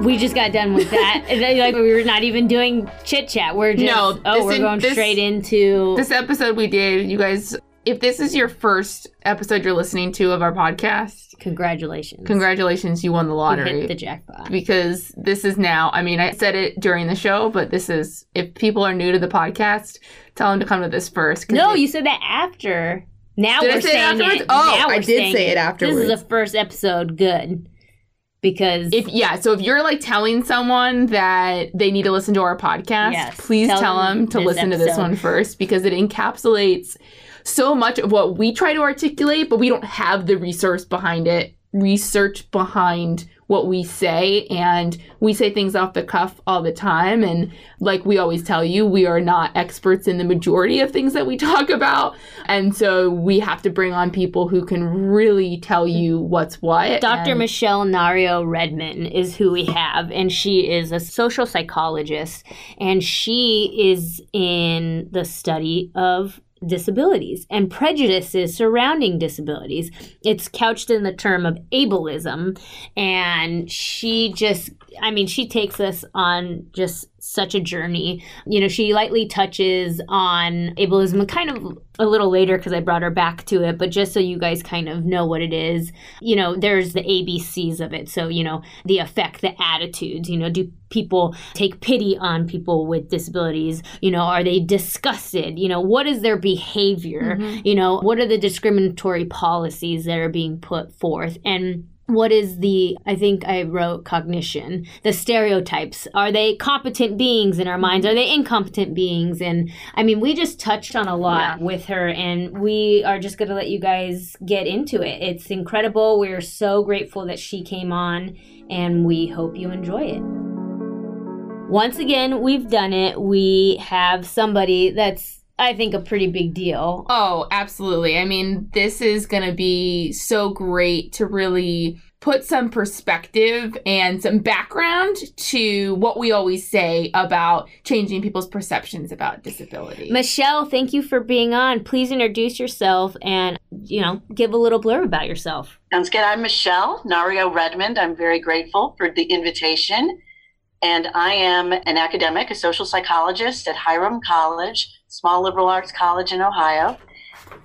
We just got done with that. like we were not even doing chit chat. We're just no, oh, we're going this, straight into this episode we did. You guys, if this is your first episode you're listening to of our podcast, congratulations! Congratulations, you won the lottery. You hit the jackpot. Because this is now. I mean, I said it during the show, but this is if people are new to the podcast, tell them to come to this first. No, it, you said that after. Now did we're I say saying it afterwards? it. Oh, I did say it afterwards. This is the first episode. Good because if yeah so if you're like telling someone that they need to listen to our podcast yes, please tell, tell them, them to listen episode. to this one first because it encapsulates so much of what we try to articulate but we don't have the resource behind it research behind what we say and we say things off the cuff all the time. And like we always tell you we are not experts in the majority of things that we talk about. And so we have to bring on people who can really tell you what's what. Dr and- michelle nario redmond is who we have and she is a social psychologist and she is in the study of disabilities and prejudices surrounding disabilities. It's couched in the term of ableism. And she just, I mean, she takes us on just such a journey. You know, she lightly touches on ableism kind of a little later because I brought her back to it, but just so you guys kind of know what it is, you know, there's the ABCs of it. So, you know, the effect, the attitudes, you know, do people take pity on people with disabilities? You know, are they disgusted? You know, what is their behavior? Mm-hmm. You know, what are the discriminatory policies that are being put forth? And what is the i think i wrote cognition the stereotypes. Are they competent beings in our minds? Are they incompetent beings? And i mean we just touched on a lot yeah. with her and we are just going to let you guys get into it. It's incredible. We're so grateful that she came on and we hope you enjoy it. Once again we've done it. We have somebody that's I think a pretty big deal. Oh, absolutely. I mean, this is going to be so great to really put some perspective and some background to what we always say about changing people's perceptions about disability. Michelle, thank you for being on. Please introduce yourself and, you know, give a little blurb about yourself. Sounds good. I'm Michelle Nario Redmond. I'm very grateful for the invitation. And I am an academic, a social psychologist at Hiram College small liberal arts college in Ohio.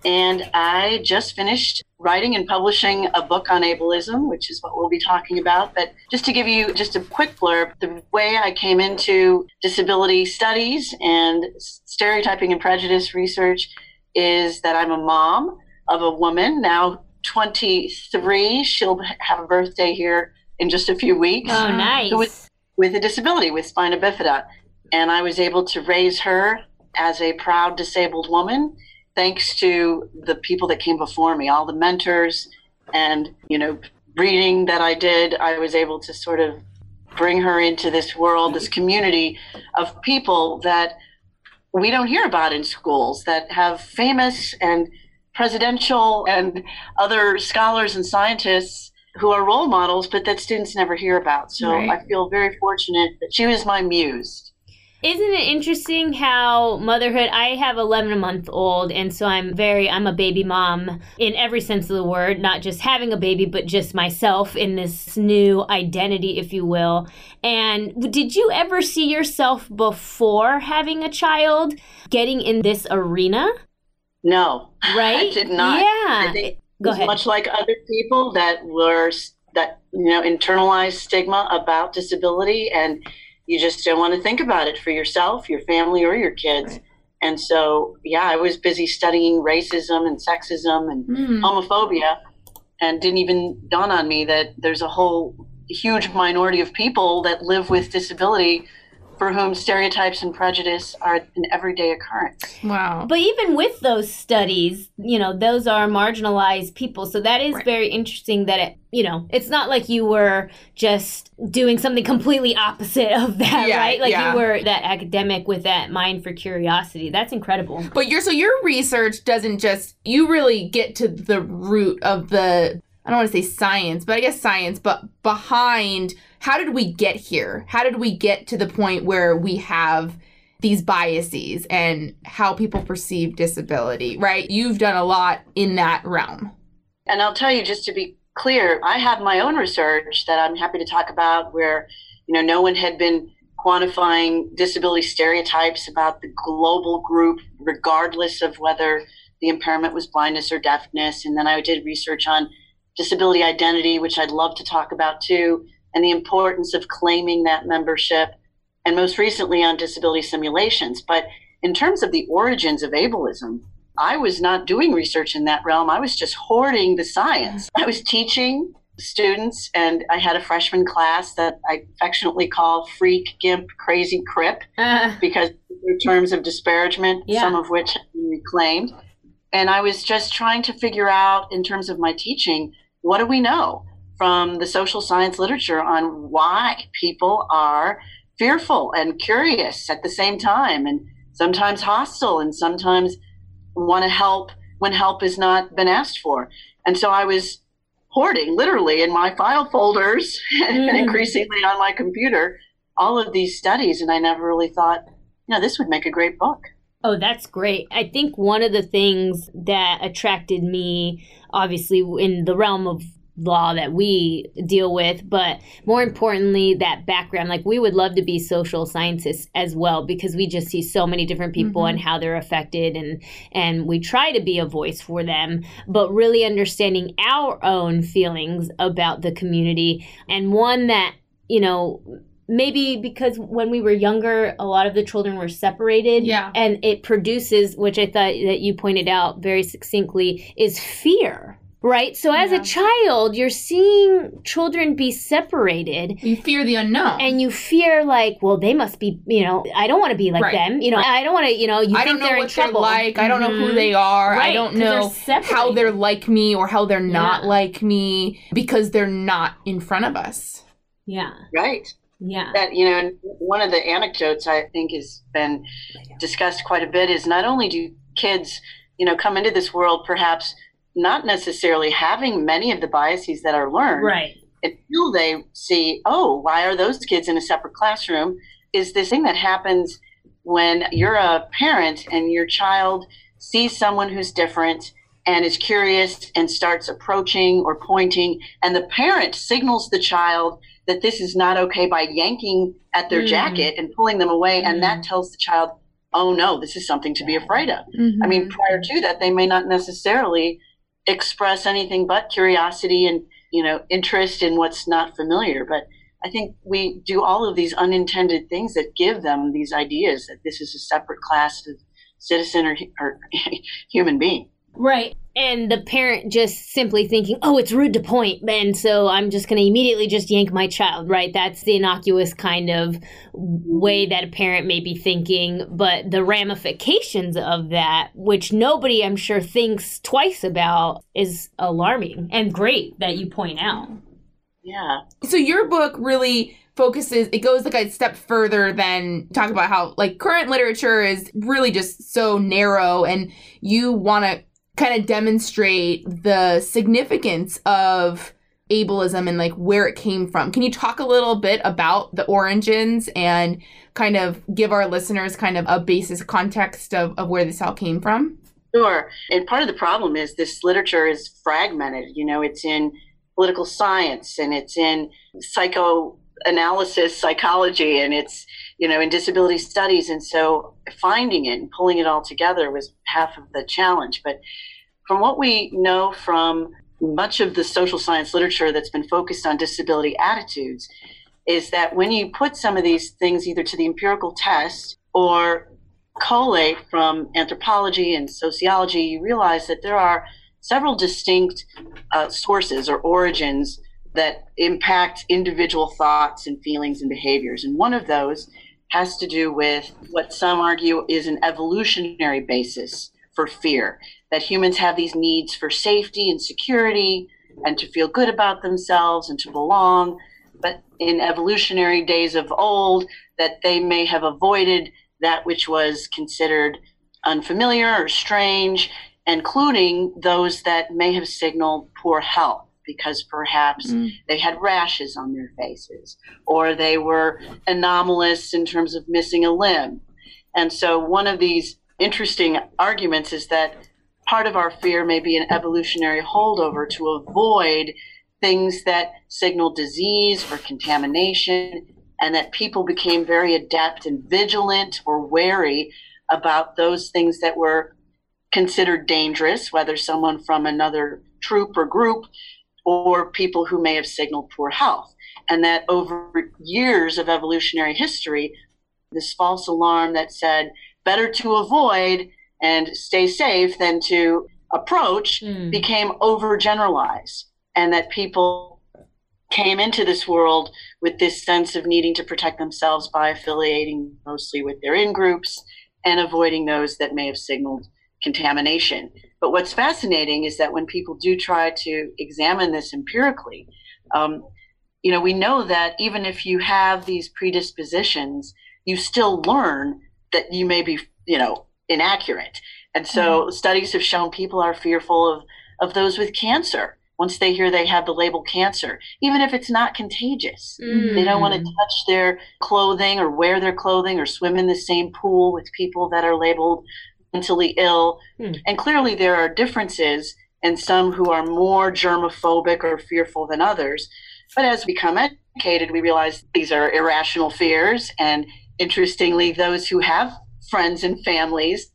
And I just finished writing and publishing a book on ableism, which is what we'll be talking about. But just to give you just a quick blurb, the way I came into disability studies and stereotyping and prejudice research is that I'm a mom of a woman now 23. She'll have a birthday here in just a few weeks. Oh, nice. With, with a disability, with spina bifida. And I was able to raise her as a proud disabled woman, thanks to the people that came before me, all the mentors and, you know, reading that I did, I was able to sort of bring her into this world, this community of people that we don't hear about in schools that have famous and presidential and other scholars and scientists who are role models, but that students never hear about. So right. I feel very fortunate that she was my muse. Isn't it interesting how motherhood? I have 11 a month old, and so I'm very, I'm a baby mom in every sense of the word, not just having a baby, but just myself in this new identity, if you will. And did you ever see yourself before having a child getting in this arena? No. Right? I did not. Yeah. Go ahead. Much like other people that were, that, you know, internalized stigma about disability and you just don't want to think about it for yourself, your family, or your kids. And so, yeah, I was busy studying racism and sexism and mm. homophobia, and didn't even dawn on me that there's a whole huge minority of people that live with disability for whom stereotypes and prejudice are an everyday occurrence. Wow. But even with those studies, you know, those are marginalized people. So that is right. very interesting that it, you know, it's not like you were just doing something completely opposite of that, yeah, right? Like yeah. you were that academic with that mind for curiosity. That's incredible. But your so your research doesn't just you really get to the root of the I don't want to say science, but I guess science, but behind how did we get here? How did we get to the point where we have these biases and how people perceive disability, right? You've done a lot in that realm. And I'll tell you, just to be clear, I have my own research that I'm happy to talk about where, you know, no one had been quantifying disability stereotypes about the global group, regardless of whether the impairment was blindness or deafness. And then I did research on disability identity, which I'd love to talk about too and the importance of claiming that membership, and most recently on disability simulations. But in terms of the origins of ableism, I was not doing research in that realm. I was just hoarding the science. I was teaching students, and I had a freshman class that I affectionately call Freak, Gimp, Crazy, Crip, uh, because terms of disparagement, yeah. some of which have been reclaimed. And I was just trying to figure out, in terms of my teaching, what do we know? From the social science literature on why people are fearful and curious at the same time and sometimes hostile and sometimes want to help when help has not been asked for. And so I was hoarding literally in my file folders mm. and increasingly on my computer all of these studies and I never really thought, you know, this would make a great book. Oh, that's great. I think one of the things that attracted me, obviously, in the realm of law that we deal with but more importantly that background. Like we would love to be social scientists as well because we just see so many different people mm-hmm. and how they're affected and and we try to be a voice for them but really understanding our own feelings about the community and one that you know maybe because when we were younger a lot of the children were separated yeah. and it produces which i thought that you pointed out very succinctly is fear right? So as yeah. a child, you're seeing children be separated. You fear the unknown. And you fear like, well, they must be, you know, I don't want to be like right. them. You know, right. I don't want to, you know, you I don't know what they're like. Mm-hmm. I don't know who mm-hmm. they are. Right, I don't know they're how they're like me or how they're not yeah. like me because they're not in front of us. Yeah. Right. Yeah. That, you know, one of the anecdotes I think has been discussed quite a bit is not only do kids, you know, come into this world perhaps not necessarily having many of the biases that are learned right until they see oh why are those kids in a separate classroom is this thing that happens when you're a parent and your child sees someone who's different and is curious and starts approaching or pointing and the parent signals the child that this is not okay by yanking at their mm. jacket and pulling them away mm. and that mm. tells the child oh no this is something to be afraid of mm-hmm. i mean prior to that they may not necessarily express anything but curiosity and you know interest in what's not familiar but i think we do all of these unintended things that give them these ideas that this is a separate class of citizen or, or human being Right. And the parent just simply thinking, oh, it's rude to point. point, and so I'm just going to immediately just yank my child, right? That's the innocuous kind of way that a parent may be thinking. But the ramifications of that, which nobody, I'm sure, thinks twice about, is alarming and great that you point out. Yeah. So your book really focuses it goes like a step further than talk about how like current literature is really just so narrow and you want to kind of demonstrate the significance of ableism and like where it came from. Can you talk a little bit about the origins and kind of give our listeners kind of a basis context of, of where this all came from? Sure. And part of the problem is this literature is fragmented. You know, it's in political science and it's in psychoanalysis, psychology, and it's, you know, in disability studies. And so finding it and pulling it all together was half of the challenge. But from what we know from much of the social science literature that's been focused on disability attitudes, is that when you put some of these things either to the empirical test or collate from anthropology and sociology, you realize that there are several distinct uh, sources or origins that impact individual thoughts and feelings and behaviors. And one of those has to do with what some argue is an evolutionary basis for fear that humans have these needs for safety and security and to feel good about themselves and to belong. But in evolutionary days of old, that they may have avoided that which was considered unfamiliar or strange, including those that may have signaled poor health because perhaps mm. they had rashes on their faces or they were anomalous in terms of missing a limb. And so, one of these interesting arguments is that part of our fear may be an evolutionary holdover to avoid things that signal disease or contamination, and that people became very adept and vigilant or wary about those things that were considered dangerous, whether someone from another troop or group or people who may have signaled poor health. And that over years of evolutionary history, this false alarm that said better to avoid and stay safe than to approach mm. became overgeneralized and that people came into this world with this sense of needing to protect themselves by affiliating mostly with their in groups and avoiding those that may have signaled contamination. But what's fascinating is that when people do try to examine this empirically, um, you know, we know that even if you have these predispositions, you still learn that you may be, you know, inaccurate. And so mm-hmm. studies have shown people are fearful of, of those with cancer once they hear they have the label cancer, even if it's not contagious. Mm. They don't want to mm. touch their clothing or wear their clothing or swim in the same pool with people that are labeled mentally ill. Mm. And clearly there are differences and some who are more germophobic or fearful than others. But as we become educated, we realize these are irrational fears. And interestingly, those who have friends and families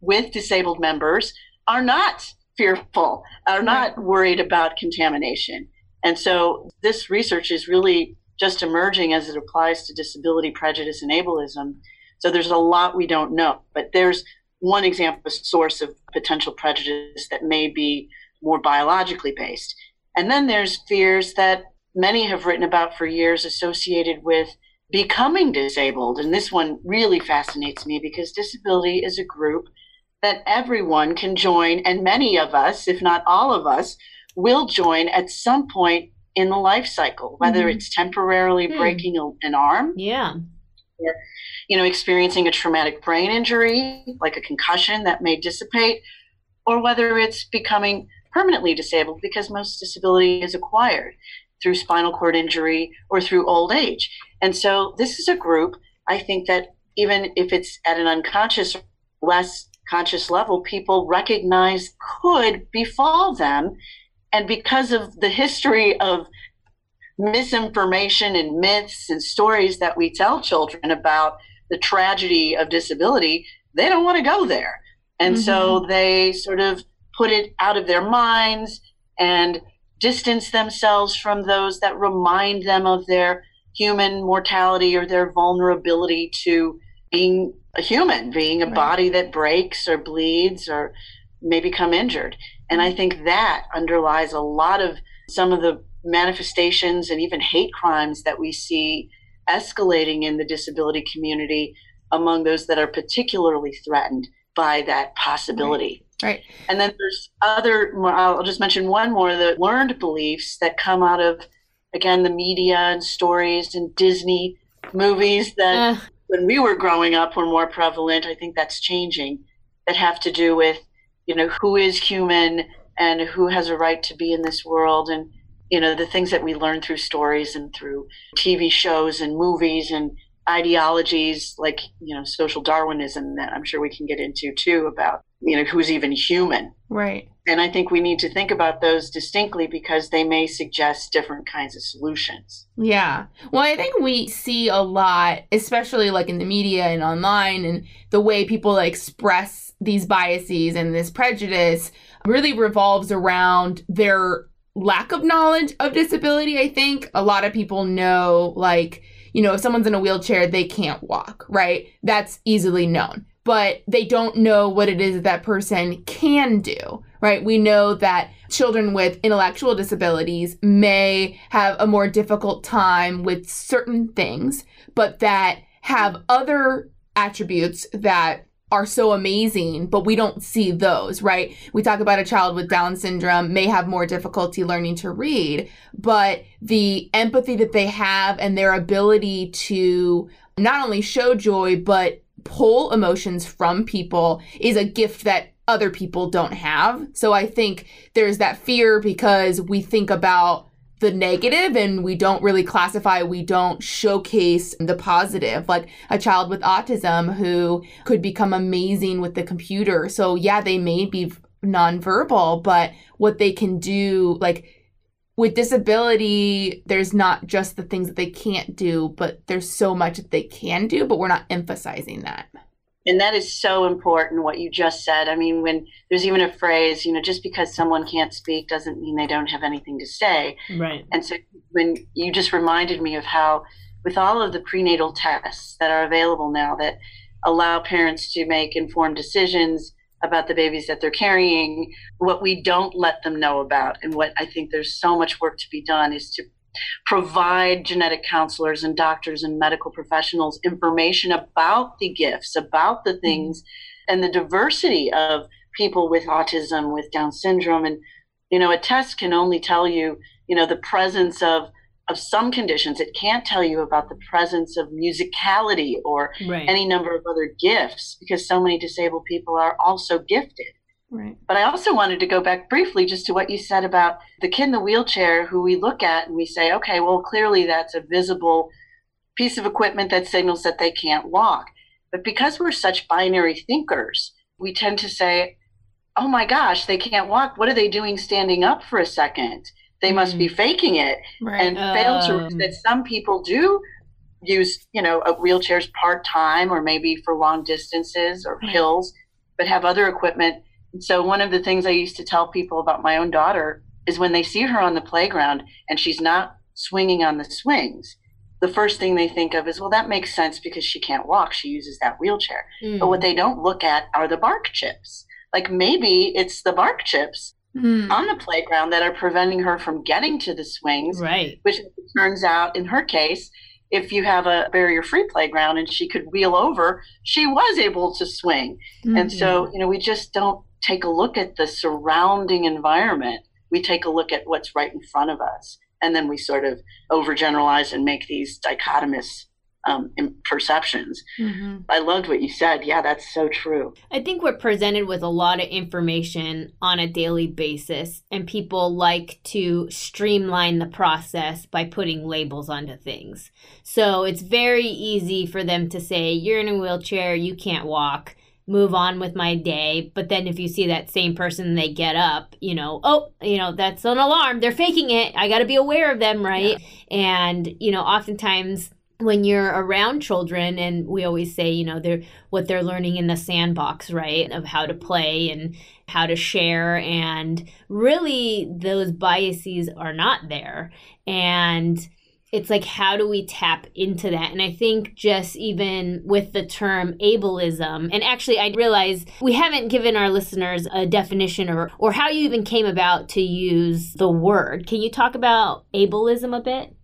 with disabled members are not fearful, are not worried about contamination. And so this research is really just emerging as it applies to disability prejudice and ableism. So there's a lot we don't know, but there's one example, a source of potential prejudice that may be more biologically based. And then there's fears that many have written about for years associated with becoming disabled. And this one really fascinates me because disability is a group that everyone can join, and many of us, if not all of us, will join at some point in the life cycle, whether mm-hmm. it's temporarily mm. breaking a, an arm. Yeah. Or, you know, experiencing a traumatic brain injury, like a concussion that may dissipate, or whether it's becoming permanently disabled because most disability is acquired through spinal cord injury or through old age. And so this is a group, I think that even if it's at an unconscious, less conscious level, people recognize could befall them. And because of the history of misinformation and myths and stories that we tell children about the tragedy of disability, they don't want to go there. And mm-hmm. so they sort of put it out of their minds and distance themselves from those that remind them of their human mortality or their vulnerability to being a human, being a right. body that breaks or bleeds or may become injured. And I think that underlies a lot of some of the manifestations and even hate crimes that we see escalating in the disability community among those that are particularly threatened by that possibility. Right. right. And then there's other, I'll just mention one more the learned beliefs that come out of, again, the media and stories and Disney movies that uh. when we were growing up were more prevalent. I think that's changing, that have to do with, you know, who is human and who has a right to be in this world and you know the things that we learn through stories and through tv shows and movies and ideologies like you know social darwinism that i'm sure we can get into too about you know who's even human. Right. And i think we need to think about those distinctly because they may suggest different kinds of solutions. Yeah. Well i think we see a lot especially like in the media and online and the way people express these biases and this prejudice really revolves around their lack of knowledge of disability, I think. A lot of people know, like, you know, if someone's in a wheelchair, they can't walk, right? That's easily known. But they don't know what it is that, that person can do, right? We know that children with intellectual disabilities may have a more difficult time with certain things, but that have other attributes that are so amazing, but we don't see those, right? We talk about a child with Down syndrome may have more difficulty learning to read, but the empathy that they have and their ability to not only show joy, but pull emotions from people is a gift that other people don't have. So I think there's that fear because we think about the negative and we don't really classify, we don't showcase the positive. Like a child with autism who could become amazing with the computer. So, yeah, they may be nonverbal, but what they can do, like with disability, there's not just the things that they can't do, but there's so much that they can do, but we're not emphasizing that. And that is so important, what you just said. I mean, when there's even a phrase, you know, just because someone can't speak doesn't mean they don't have anything to say. Right. And so when you just reminded me of how, with all of the prenatal tests that are available now that allow parents to make informed decisions about the babies that they're carrying, what we don't let them know about, and what I think there's so much work to be done is to provide genetic counselors and doctors and medical professionals information about the gifts, about the mm-hmm. things, and the diversity of people with autism, with Down syndrome. And, you know, a test can only tell you, you know, the presence of of some conditions. It can't tell you about the presence of musicality or right. any number of other gifts because so many disabled people are also gifted. Right. But I also wanted to go back briefly just to what you said about the kid in the wheelchair who we look at and we say, okay, well, clearly that's a visible piece of equipment that signals that they can't walk. But because we're such binary thinkers, we tend to say, oh my gosh, they can't walk. What are they doing standing up for a second? They must mm. be faking it. Right. And um. fail to um. that some people do use, you know, wheelchairs part time or maybe for long distances or hills, but have other equipment so one of the things I used to tell people about my own daughter is when they see her on the playground and she's not swinging on the swings, the first thing they think of is, well, that makes sense because she can't walk. She uses that wheelchair. Mm. But what they don't look at are the bark chips. Like maybe it's the bark chips mm. on the playground that are preventing her from getting to the swings. Right. Which turns out, in her case, if you have a barrier free playground and she could wheel over, she was able to swing. Mm-hmm. And so, mm-hmm. you know, we just don't take a look at the surrounding environment, we take a look at what's right in front of us. And then we sort of overgeneralize and make these dichotomous um, perceptions. Mm-hmm. I loved what you said. Yeah, that's so true. I think we're presented with a lot of information on a daily basis, and people like to streamline the process by putting labels onto things. So it's very easy for them to say, You're in a wheelchair, you can't walk move on with my day. But then if you see that same person, they get up, you know, oh, you know, that's an alarm. They're faking it. I got to be aware of them, right? Yeah. And, you know, oftentimes when you're around children and we always say you know they're what they're learning in the sandbox right of how to play and how to share and really those biases are not there. And it's like how do we tap into that? And i think just even with the term ableism and actually i realize we haven't given our listeners a definition or or how you even came about to use the word. Can you talk about ableism a bit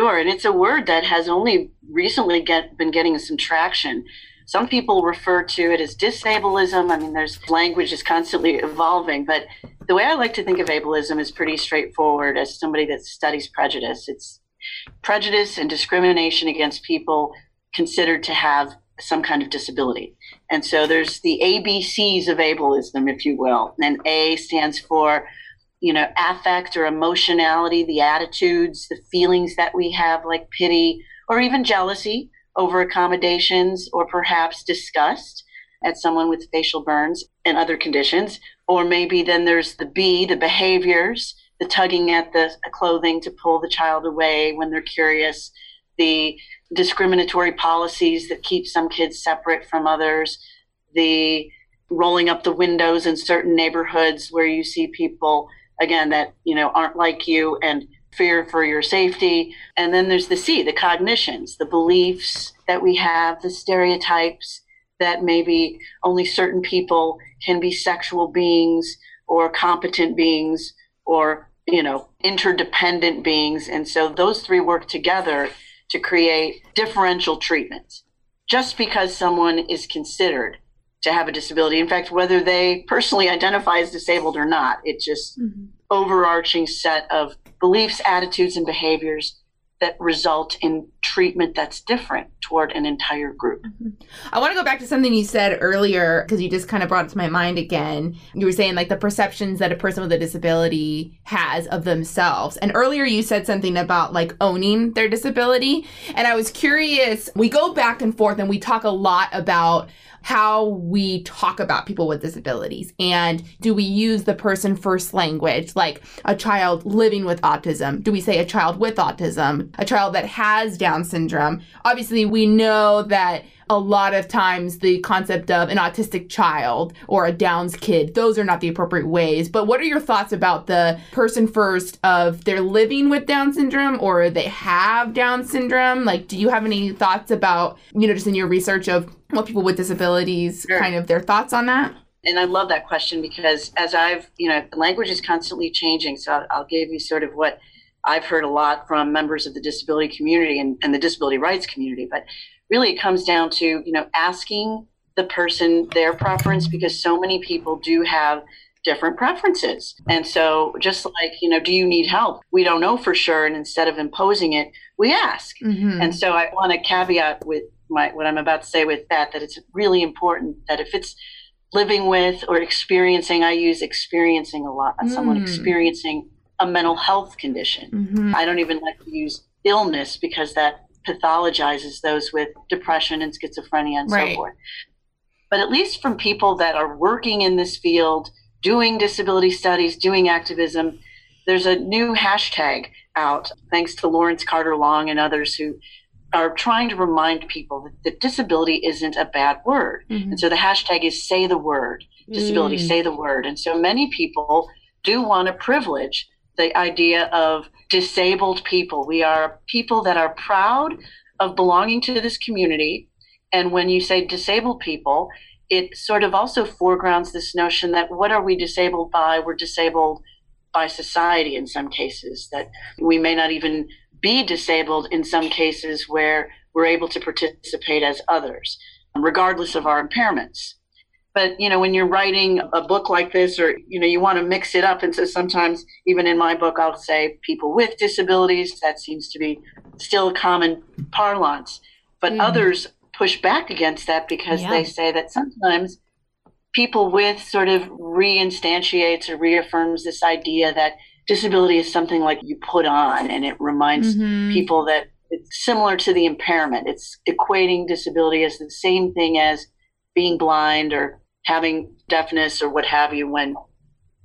sure and it's a word that has only recently get, been getting some traction some people refer to it as disableism i mean there's language is constantly evolving but the way i like to think of ableism is pretty straightforward as somebody that studies prejudice it's prejudice and discrimination against people considered to have some kind of disability. And so there's the ABCs of ableism, if you will. And A stands for, you know, affect or emotionality, the attitudes, the feelings that we have, like pity or even jealousy over accommodations or perhaps disgust at someone with facial burns and other conditions. Or maybe then there's the B, the behaviors the tugging at the clothing to pull the child away when they're curious, the discriminatory policies that keep some kids separate from others, the rolling up the windows in certain neighborhoods where you see people again that you know aren't like you and fear for your safety and then there's the c the cognitions the beliefs that we have the stereotypes that maybe only certain people can be sexual beings or competent beings or you know, interdependent beings. And so those three work together to create differential treatments just because someone is considered to have a disability. In fact, whether they personally identify as disabled or not, it's just mm-hmm. overarching set of beliefs, attitudes, and behaviors that result in treatment that's different toward an entire group. Mm-hmm. I want to go back to something you said earlier because you just kind of brought it to my mind again. You were saying like the perceptions that a person with a disability has of themselves. And earlier you said something about like owning their disability. And I was curious, we go back and forth and we talk a lot about how we talk about people with disabilities and do we use the person first language like a child living with autism? Do we say a child with autism a child that has down syndrome? Obviously we know that a lot of times the concept of an autistic child or a Downs kid, those are not the appropriate ways. But what are your thoughts about the person first of they're living with Down syndrome or they have Down syndrome? Like, do you have any thoughts about, you know, just in your research of what people with disabilities sure. kind of their thoughts on that? And I love that question because as I've, you know, language is constantly changing. So I'll, I'll give you sort of what I've heard a lot from members of the disability community and, and the disability rights community. But really it comes down to you know asking the person their preference because so many people do have different preferences and so just like you know do you need help we don't know for sure and instead of imposing it we ask mm-hmm. and so i want to caveat with my what i'm about to say with that that it's really important that if it's living with or experiencing i use experiencing a lot mm. someone experiencing a mental health condition mm-hmm. i don't even like to use illness because that pathologizes those with depression and schizophrenia and right. so forth. But at least from people that are working in this field, doing disability studies, doing activism, there's a new hashtag out, thanks to Lawrence Carter Long and others who are trying to remind people that, disability isn't a bad word. Mm-hmm. And so the hashtag is say the word, disability, mm. say the word. And so many people do want to privilege the idea of disabled people. We are people that are proud of belonging to this community. And when you say disabled people, it sort of also foregrounds this notion that what are we disabled by? We're disabled by society in some cases, that we may not even be disabled in some cases where we're able to participate as others, regardless of our impairments. But you know, when you're writing a book like this, or you know, you want to mix it up, and so sometimes, even in my book, I'll say people with disabilities. That seems to be still a common parlance. But mm. others push back against that because yeah. they say that sometimes people with sort of reinstantiates or reaffirms this idea that disability is something like you put on, and it reminds mm-hmm. people that it's similar to the impairment. It's equating disability as the same thing as being blind or having deafness or what have you when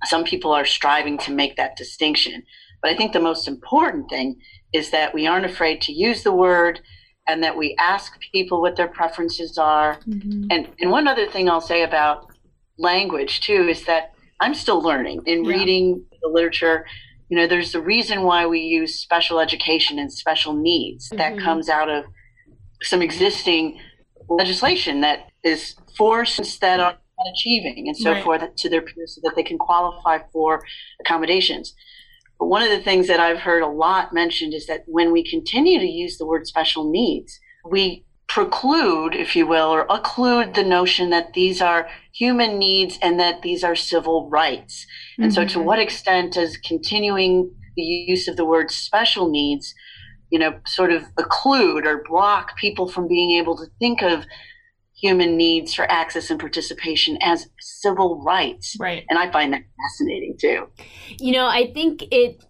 some people are striving to make that distinction. But I think the most important thing is that we aren't afraid to use the word and that we ask people what their preferences are. Mm-hmm. And and one other thing I'll say about language too is that I'm still learning in yeah. reading the literature. You know, there's a reason why we use special education and special needs mm-hmm. that comes out of some existing legislation that is forced that are achieving and so right. forth to their peers so that they can qualify for accommodations. But one of the things that I've heard a lot mentioned is that when we continue to use the word special needs, we preclude, if you will, or occlude the notion that these are human needs and that these are civil rights. And mm-hmm. so, to mm-hmm. what extent does continuing the use of the word special needs, you know, sort of occlude or block people from being able to think of human needs for access and participation as civil rights. Right. And I find that fascinating too. You know, I think it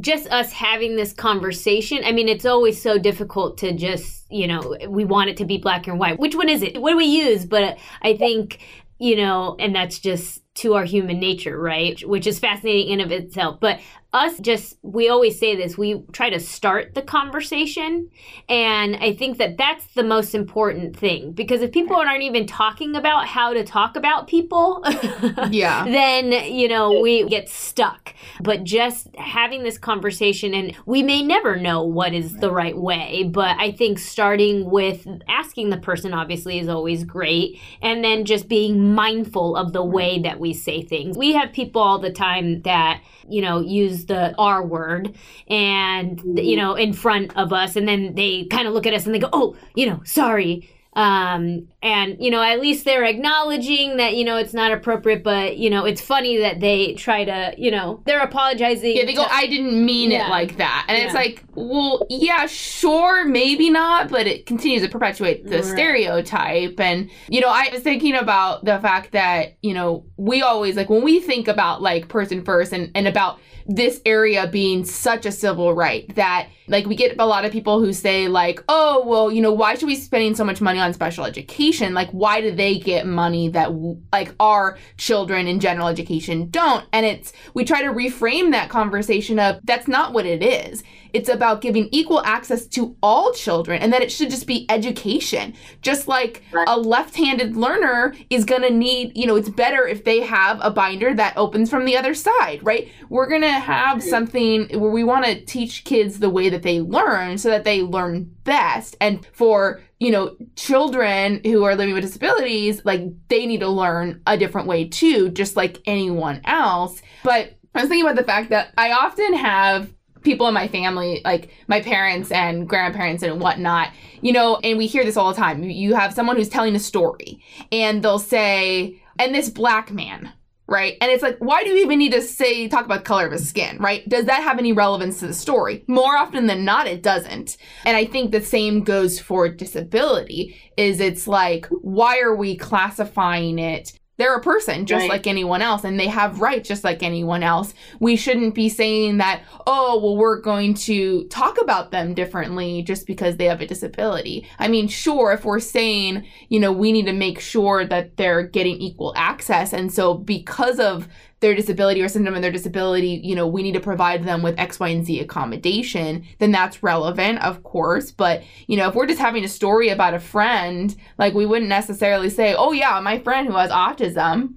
just us having this conversation. I mean, it's always so difficult to just, you know, we want it to be black and white. Which one is it? What do we use? But I think, you know, and that's just to our human nature, right? Which is fascinating in of itself. But us just we always say this we try to start the conversation. And i think that that's the most important thing. Because if people aren't even talking about how to talk about people yeah. then you know we get stuck. But just having this conversation and we may never know what is the right way but i think starting with asking the person obviously is always great. And then just being mindful of the way that that we say things. We have people all the time that, you know, use the R word and, you know, in front of us, and then they kind of look at us and they go, oh, you know, sorry um, and you know at least they're acknowledging that you know it's not appropriate but you know it's funny that they try to you know they're apologizing yeah they go i didn't mean yeah. it like that and yeah. it's like well yeah sure maybe not but it continues to perpetuate the right. stereotype and you know i was thinking about the fact that you know we always like when we think about like person first and and about this area being such a civil right that like we get a lot of people who say like oh well you know why should we be spending so much money on special education like why do they get money that like our children in general education don't and it's we try to reframe that conversation of that's not what it is it's about giving equal access to all children and that it should just be education. Just like right. a left handed learner is going to need, you know, it's better if they have a binder that opens from the other side, right? We're going to have something where we want to teach kids the way that they learn so that they learn best. And for you know, children who are living with disabilities, like they need to learn a different way too, just like anyone else. But I was thinking about the fact that I often have people in my family, like my parents and grandparents and whatnot, you know, and we hear this all the time. You have someone who's telling a story and they'll say, and this black man, right? And it's like, why do you even need to say, talk about the color of his skin, right? Does that have any relevance to the story? More often than not, it doesn't. And I think the same goes for disability, is it's like, why are we classifying it they're a person just right. like anyone else and they have rights just like anyone else. We shouldn't be saying that, oh, well, we're going to talk about them differently just because they have a disability. I mean, sure, if we're saying, you know, we need to make sure that they're getting equal access. And so because of their disability or symptom of their disability, you know, we need to provide them with X, Y, and Z accommodation, then that's relevant, of course. But, you know, if we're just having a story about a friend, like we wouldn't necessarily say, oh, yeah, my friend who has autism.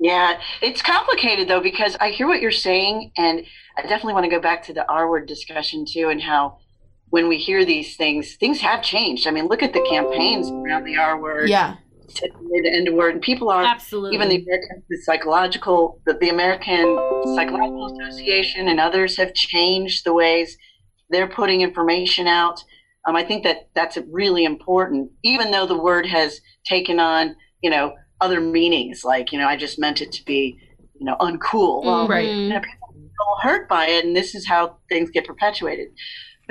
Yeah, it's complicated though, because I hear what you're saying. And I definitely want to go back to the R word discussion too, and how when we hear these things, things have changed. I mean, look at the campaigns around the R word. Yeah the end word. And people are absolutely even the American the psychological the, the American Psychological Association and others have changed the ways they're putting information out. Um, I think that that's really important, even though the word has taken on you know other meanings. Like you know, I just meant it to be you know uncool. Well, right. You know, people hurt by it, and this is how things get perpetuated.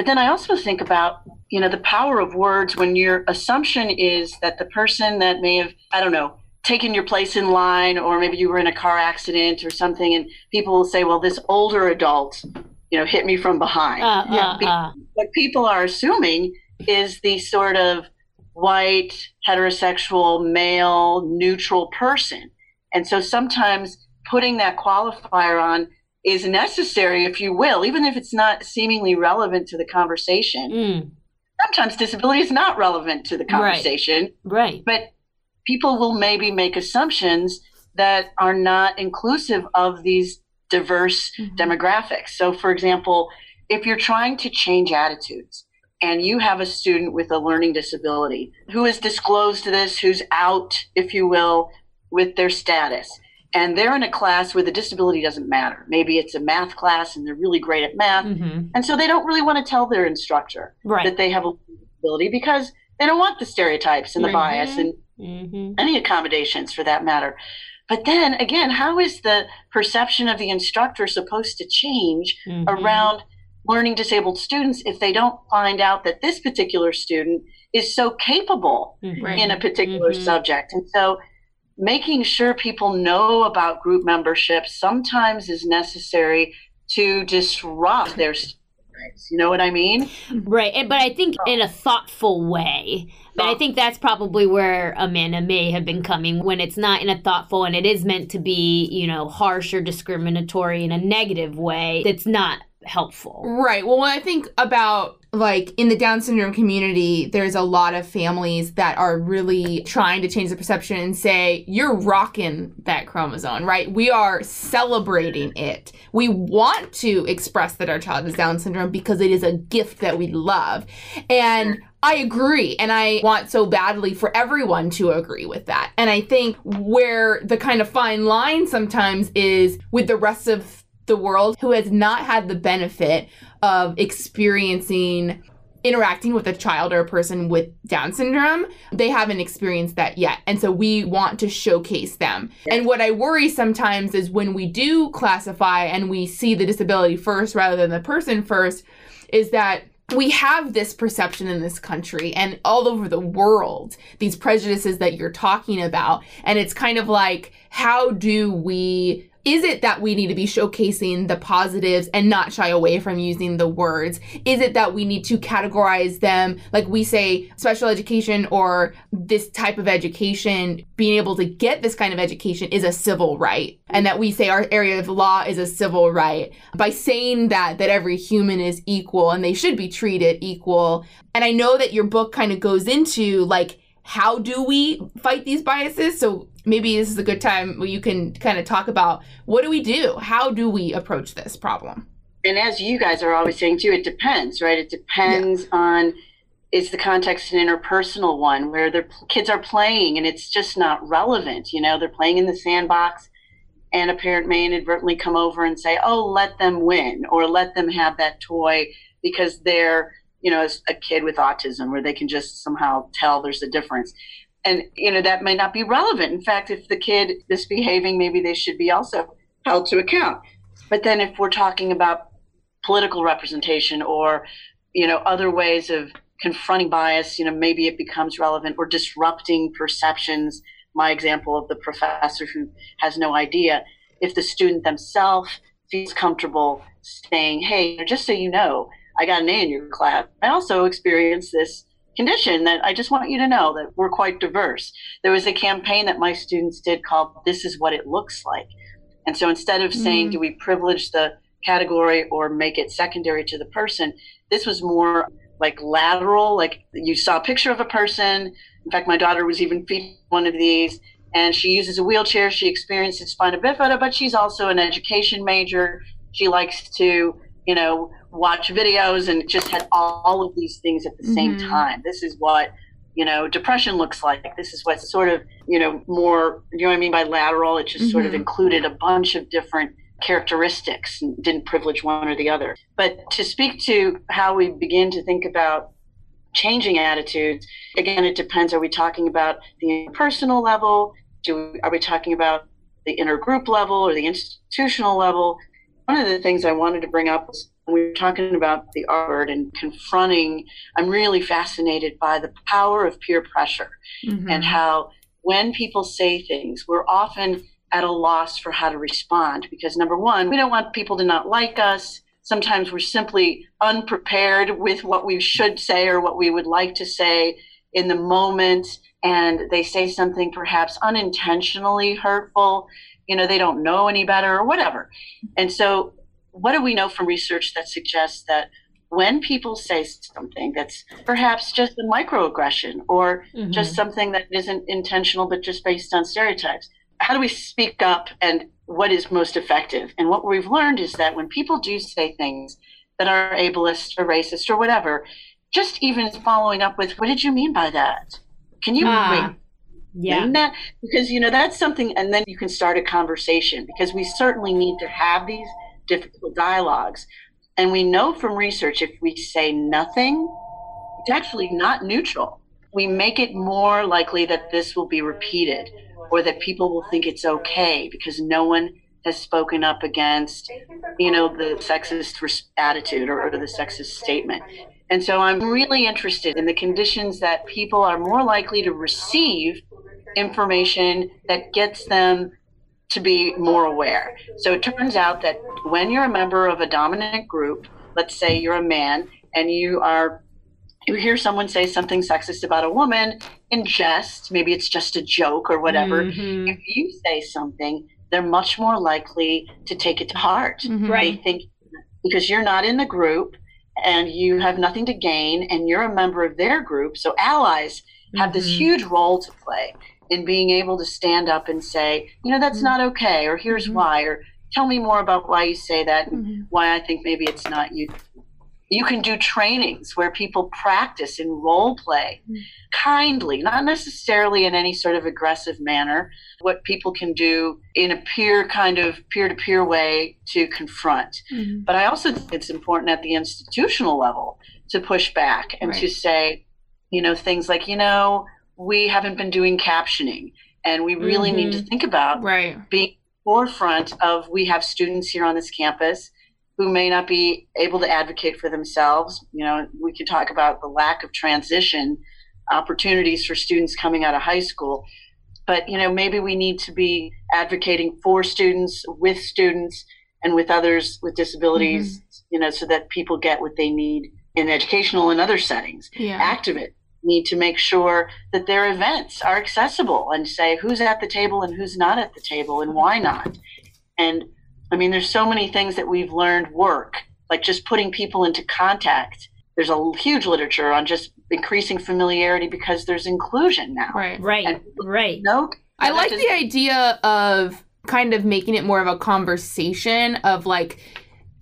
But then I also think about, you know, the power of words when your assumption is that the person that may have, I don't know, taken your place in line, or maybe you were in a car accident or something, and people will say, well, this older adult, you know, hit me from behind. Uh, uh, uh. What people are assuming is the sort of white, heterosexual, male, neutral person. And so sometimes putting that qualifier on is necessary, if you will, even if it's not seemingly relevant to the conversation. Mm. Sometimes disability is not relevant to the conversation. Right. right. But people will maybe make assumptions that are not inclusive of these diverse mm-hmm. demographics. So, for example, if you're trying to change attitudes and you have a student with a learning disability who has disclosed this, who's out, if you will, with their status, and they're in a class where the disability doesn't matter. Maybe it's a math class and they're really great at math. Mm-hmm. And so they don't really want to tell their instructor right. that they have a disability because they don't want the stereotypes and the mm-hmm. bias and mm-hmm. any accommodations for that matter. But then again, how is the perception of the instructor supposed to change mm-hmm. around learning disabled students if they don't find out that this particular student is so capable mm-hmm. in a particular mm-hmm. subject? And so making sure people know about group membership sometimes is necessary to disrupt their you know what I mean? Right. But I think in a thoughtful way. But I think that's probably where Amanda may have been coming when it's not in a thoughtful and it is meant to be, you know, harsh or discriminatory in a negative way. It's not helpful. Right. Well, when I think about like in the Down syndrome community, there's a lot of families that are really trying to change the perception and say, you're rocking that chromosome, right? We are celebrating it. We want to express that our child has Down syndrome because it is a gift that we love. And I agree. And I want so badly for everyone to agree with that. And I think where the kind of fine line sometimes is with the rest of the world who has not had the benefit of experiencing interacting with a child or a person with Down syndrome, they haven't experienced that yet. And so we want to showcase them. And what I worry sometimes is when we do classify and we see the disability first rather than the person first, is that we have this perception in this country and all over the world, these prejudices that you're talking about. And it's kind of like, how do we is it that we need to be showcasing the positives and not shy away from using the words? Is it that we need to categorize them like we say special education or this type of education, being able to get this kind of education is a civil right and that we say our area of law is a civil right by saying that that every human is equal and they should be treated equal. And I know that your book kind of goes into like how do we fight these biases? So maybe this is a good time where you can kind of talk about what do we do? How do we approach this problem? And as you guys are always saying too, it depends, right? It depends yeah. on is the context an interpersonal one where the kids are playing and it's just not relevant. You know, they're playing in the sandbox and a parent may inadvertently come over and say, oh, let them win or let them have that toy because they're, you know, as a kid with autism where they can just somehow tell there's a difference. And you know that may not be relevant. In fact if the kid is behaving maybe they should be also held to account. But then if we're talking about political representation or you know other ways of confronting bias you know maybe it becomes relevant or disrupting perceptions. My example of the professor who has no idea. If the student themselves feels comfortable saying hey just so you know i got an a in your class i also experienced this condition that I just want you to know that we're quite diverse. There was a campaign that my students did called This is What It Looks Like. And so instead of saying, mm. do we privilege the category or make it secondary to the person, this was more like lateral, like you saw a picture of a person. In fact, my daughter was even featured one of these, and she uses a wheelchair. She experiences spina bifida, but she's also an education major. She likes to, you know, watch videos and just had all of these things at the mm-hmm. same time. This is what you know depression looks like. This is what sort of you know more you know what I mean by lateral. It just mm-hmm. sort of mm-hmm. included a bunch of different characteristics and didn't privilege one or the other. But to speak to how we begin to think about changing attitudes, again, it depends. Are we talking about the personal level? Do are we talking about the intergroup level or the institutional level? One of the things I wanted to bring up was we are talking about the art and confronting, I'm really fascinated by the power of peer pressure mm-hmm. and how when people say things, we're often at a loss for how to respond because number one, we don't want people to not like us. Sometimes we're simply unprepared with what we should say or what we would like to say in the moment, and they say something perhaps unintentionally hurtful. You know, they don't know any better or whatever. And so what do we know from research that suggests that when people say something that's perhaps just a microaggression or mm-hmm. just something that isn't intentional but just based on stereotypes, how do we speak up and what is most effective? And what we've learned is that when people do say things that are ableist or racist or whatever, just even following up with, what did you mean by that? Can you ah, yeah. that? Because, you know, that's something, and then you can start a conversation because we certainly need to have these difficult dialogues. And we know from research if we say nothing, it's actually not neutral. We make it more likely that this will be repeated or that people will think it's okay because no one has spoken up against, you know, the sexist attitude or, or the sexist statement. And so I'm really interested in the conditions that people are more likely to receive information that gets them to be more aware. So it turns out that when you're a member of a dominant group, let's say you're a man and you are you hear someone say something sexist about a woman in jest, maybe it's just a joke or whatever. Mm-hmm. If you say something, they're much more likely to take it to heart. Mm-hmm. Right. They think because you're not in the group and you have nothing to gain and you're a member of their group, so allies have mm-hmm. this huge role to play in being able to stand up and say, you know, that's mm-hmm. not okay, or here's mm-hmm. why, or tell me more about why you say that and mm-hmm. why I think maybe it's not you. you can do trainings where people practice in role play mm-hmm. kindly, not necessarily in any sort of aggressive manner, what people can do in a peer kind of peer to peer way to confront. Mm-hmm. But I also think it's important at the institutional level to push back and right. to say, you know, things like, you know, we haven't been doing captioning and we really mm-hmm. need to mm-hmm. think about right. being forefront of we have students here on this campus who may not be able to advocate for themselves. You know, we could talk about the lack of transition opportunities for students coming out of high school. But, you know, maybe we need to be advocating for students, with students, and with others with disabilities, mm-hmm. you know, so that people get what they need in educational and other settings. Yeah. Activists need to make sure that their events are accessible and say who's at the table and who's not at the table and why not. And I mean, there's so many things that we've learned work, like just putting people into contact. There's a huge literature on just increasing familiarity because there's inclusion now. Right, right, right. No, I like the idea of kind of making it more of a conversation of like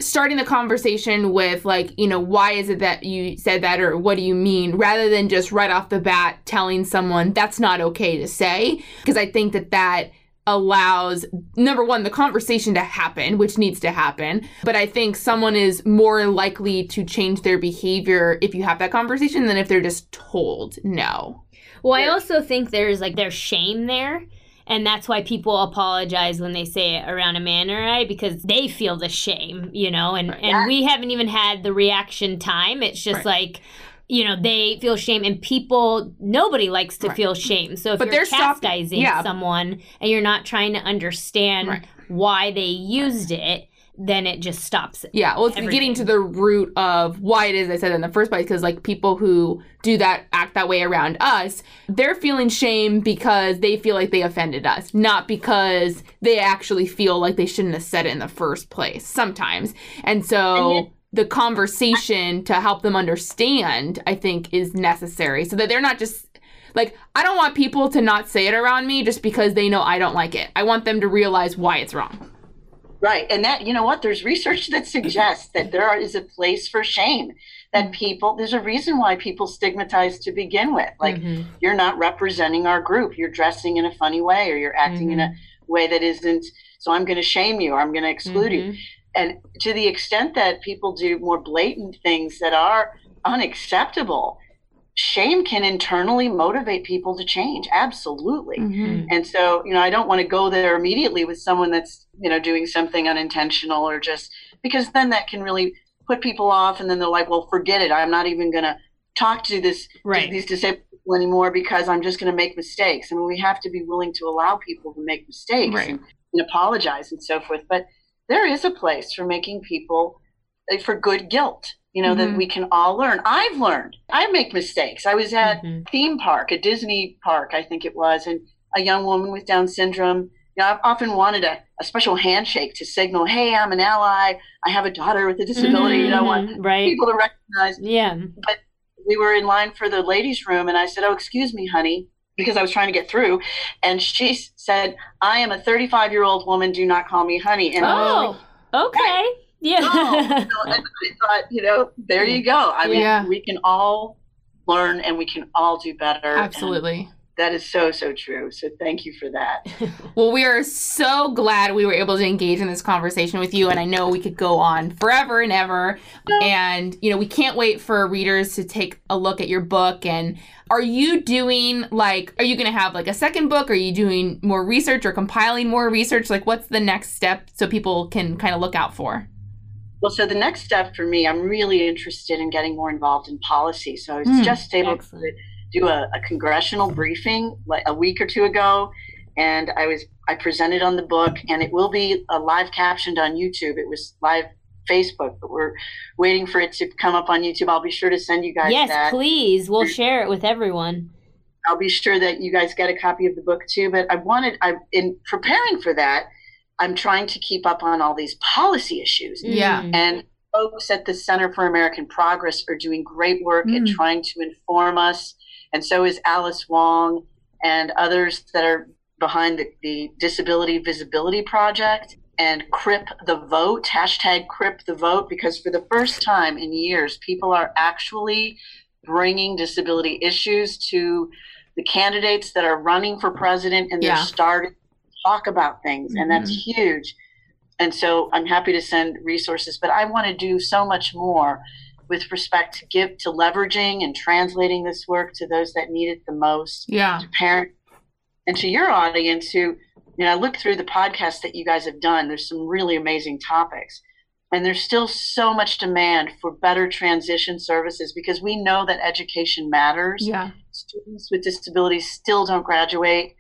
starting the conversation with like you know why is it that you said that or what do you mean rather than just right off the bat telling someone that's not okay to say because i think that that allows number one the conversation to happen which needs to happen but i think someone is more likely to change their behavior if you have that conversation than if they're just told no. Well i also think there's like there's shame there and that's why people apologize when they say it around man or I because they feel the shame, you know, and right. and we haven't even had the reaction time. It's just right. like you know they feel shame and people nobody likes to right. feel shame so if but you're chastising yeah. someone and you're not trying to understand right. why they used it then it just stops. Yeah, well, it's everything. getting to the root of why it is I said in the first place because like people who do that act that way around us, they're feeling shame because they feel like they offended us, not because they actually feel like they shouldn't have said it in the first place. Sometimes, and so. And the conversation to help them understand, I think, is necessary so that they're not just like, I don't want people to not say it around me just because they know I don't like it. I want them to realize why it's wrong. Right. And that, you know what? There's research that suggests that there is a place for shame, that mm-hmm. people, there's a reason why people stigmatize to begin with. Like, mm-hmm. you're not representing our group. You're dressing in a funny way or you're acting mm-hmm. in a mm-hmm. way that isn't, so I'm going to shame you or I'm going to exclude you. Mm-hmm. And to the extent that people do more blatant things that are unacceptable, shame can internally motivate people to change absolutely mm-hmm. and so you know i don't want to go there immediately with someone that's you know doing something unintentional or just because then that can really put people off and then they're like well forget it i'm not even going to talk to this right. to these disabled people anymore because i'm just going to make mistakes I mean, we have to be willing to allow people to make mistakes right. and, and apologize and so forth but there is a place for making people uh, for good guilt you know, mm-hmm. that we can all learn. I've learned. I make mistakes. I was at mm-hmm. theme park, a Disney park, I think it was, and a young woman with Down syndrome. You know, I've often wanted a, a special handshake to signal, hey, I'm an ally. I have a daughter with a disability. Mm-hmm. You know, I want mm-hmm. right. people to recognize. Yeah. But we were in line for the ladies' room, and I said, oh, excuse me, honey, because I was trying to get through. And she said, I am a 35 year old woman. Do not call me honey. And oh, like, okay. Yeah. You know, and I thought, you know, there you go. I mean, yeah. we can all learn and we can all do better. Absolutely. That is so, so true. So thank you for that. well, we are so glad we were able to engage in this conversation with you. And I know we could go on forever and ever. And, you know, we can't wait for readers to take a look at your book. And are you doing like, are you going to have like a second book? Are you doing more research or compiling more research? Like, what's the next step so people can kind of look out for? Well, so the next step for me, I'm really interested in getting more involved in policy. So I was mm, just able excellent. to do a, a, congressional briefing like a week or two ago, and I was I presented on the book, and it will be a live captioned on YouTube. It was live Facebook, but we're waiting for it to come up on YouTube. I'll be sure to send you guys yes, that. please. We'll share it with everyone. I'll be sure that you guys get a copy of the book too. But I wanted, I in preparing for that. I'm trying to keep up on all these policy issues. Yeah. Mm. And folks at the Center for American Progress are doing great work mm. at trying to inform us. And so is Alice Wong and others that are behind the, the Disability Visibility Project. and Crip the Vote, hashtag Crip the Vote, because for the first time in years, people are actually bringing disability issues to the candidates that are running for president and they're starting talk about things. And that's mm-hmm. huge. And so I'm happy to send resources, but I want to do so much more with respect to give to leveraging and translating this work to those that need it the most. Yeah. To parent and to your audience who you know, I look through the podcasts that you guys have done. There's some really amazing topics. And there's still so much demand for better transition services because we know that education matters. Yeah. Students with disabilities still don't graduate,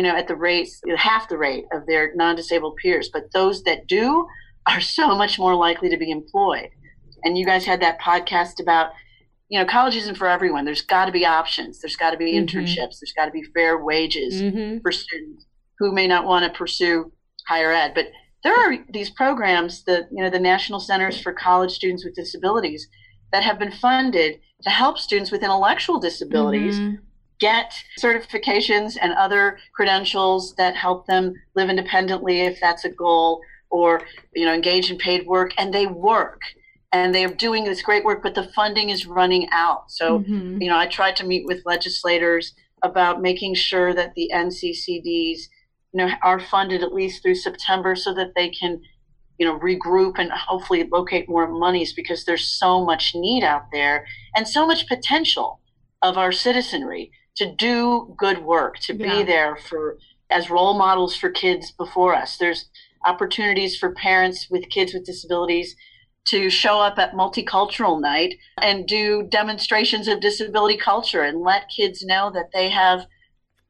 you know, at the rate, half the rate of their non disabled peers. But those that do are so much more likely to be employed. And you guys had that podcast about, you know, college isn't for everyone. There's got to be options. There's got to be mm-hmm. internships. There's got to be fair wages mm-hmm. for students who may not want to pursue higher ed. But there are these programs, the you know the National Centers for College Students with Disabilities, that have been funded to help students with intellectual disabilities mm-hmm. Get certifications and other credentials that help them live independently if that's a goal, or you know engage in paid work, and they work. And they're doing this great work, but the funding is running out. So, mm-hmm. you know, I tried to meet with legislators about making sure that the NCCDs you know, are funded at least through September so that they can, you know, regroup and hopefully locate more monies because there's so much need out there and so much potential of our citizenry to do good work, to yeah. be there for as role models for kids before us. There's opportunities for parents with kids with disabilities to show up at multicultural night and do demonstrations of disability culture and let kids know that they have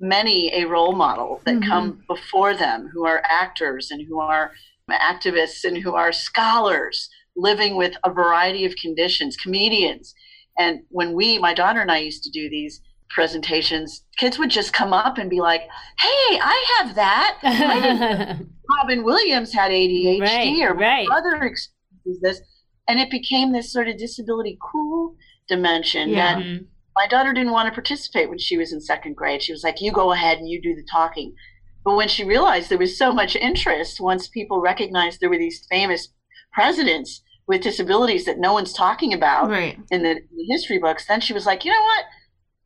many a role model that mm-hmm. come before them who are actors and who are activists and who are scholars living with a variety of conditions, comedians. And when we, my daughter and I used to do these presentations, kids would just come up and be like, Hey, I have that. Robin Williams had ADHD right, or right. other experiences this. And it became this sort of disability cool dimension yeah. that mm-hmm my daughter didn't want to participate when she was in second grade. She was like, you go ahead and you do the talking. But when she realized there was so much interest, once people recognized there were these famous presidents with disabilities that no one's talking about right. in, the, in the history books, then she was like, you know what?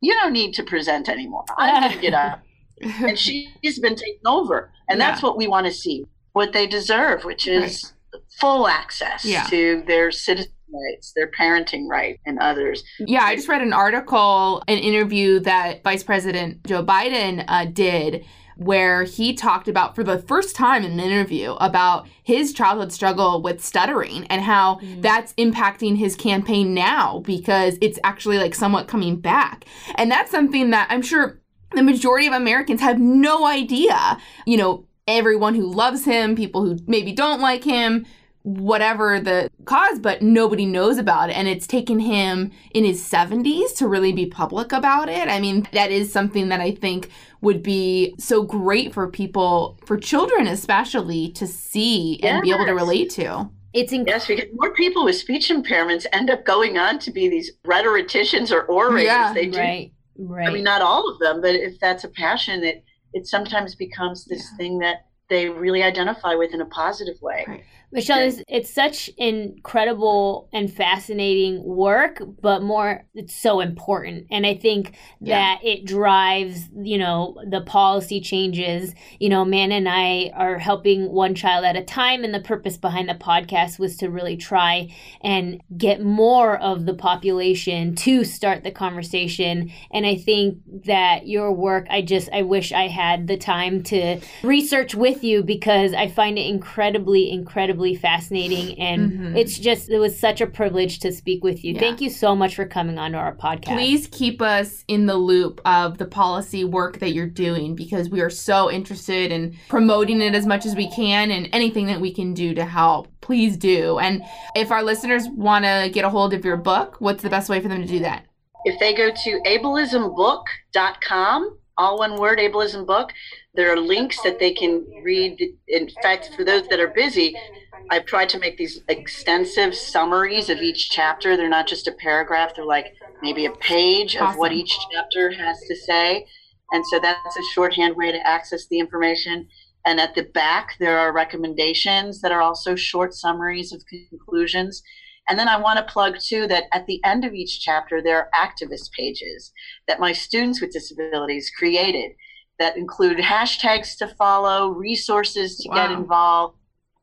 You don't need to present anymore. I'm going to get up. and she's been taken over. And yeah. that's what we want to see, what they deserve, which is right. full access yeah. to their citizen rights, their parenting right, and others. Yeah, I just read an article, an interview that Vice President Joe Biden uh, did where he talked about for the first time in an interview about his childhood struggle with stuttering and how mm. that's impacting his campaign now because it's actually like somewhat coming back. And that's something that I'm sure the majority of Americans have no idea. You know, everyone who loves him, people who maybe don't like him, whatever the cause, but nobody knows about it. And it's taken him in his 70s to really be public about it. I mean, that is something that I think would be so great for people, for children especially, to see and be able to relate to. It's inc- yes, because more people with speech impairments end up going on to be these rhetoricians or orators. Yeah, they do. Right, right. I mean, not all of them, but if that's a passion, it it sometimes becomes this yeah. thing that they really identify with in a positive way. Right. Michelle, it's, it's such incredible and fascinating work, but more, it's so important. And I think that yeah. it drives, you know, the policy changes. You know, Man and I are helping one child at a time, and the purpose behind the podcast was to really try and get more of the population to start the conversation. And I think that your work, I just, I wish I had the time to research with you because I find it incredibly, incredibly incredibly fascinating and mm-hmm. it's just it was such a privilege to speak with you. Yeah. Thank you so much for coming on to our podcast. Please keep us in the loop of the policy work that you're doing because we are so interested in promoting it as much as we can and anything that we can do to help. Please do. And if our listeners want to get a hold of your book, what's the best way for them to do that? If they go to ableismbook.com, all one word, ableism book, there are links that they can read. In fact, for those that are busy, I've tried to make these extensive summaries of each chapter. They're not just a paragraph, they're like maybe a page awesome. of what each chapter has to say. And so that's a shorthand way to access the information. And at the back, there are recommendations that are also short summaries of conclusions. And then I want to plug too that at the end of each chapter, there are activist pages that my students with disabilities created that include hashtags to follow, resources to wow. get involved,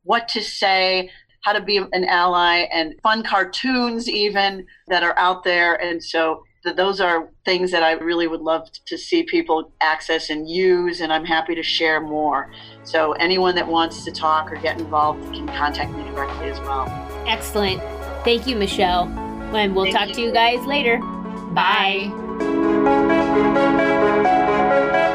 what to say, how to be an ally, and fun cartoons even that are out there. And so those are things that I really would love to see people access and use, and I'm happy to share more. So anyone that wants to talk or get involved can contact me directly as well. Excellent. Thank you, Michelle. And we'll Thank talk you. to you guys later. Bye. Bye.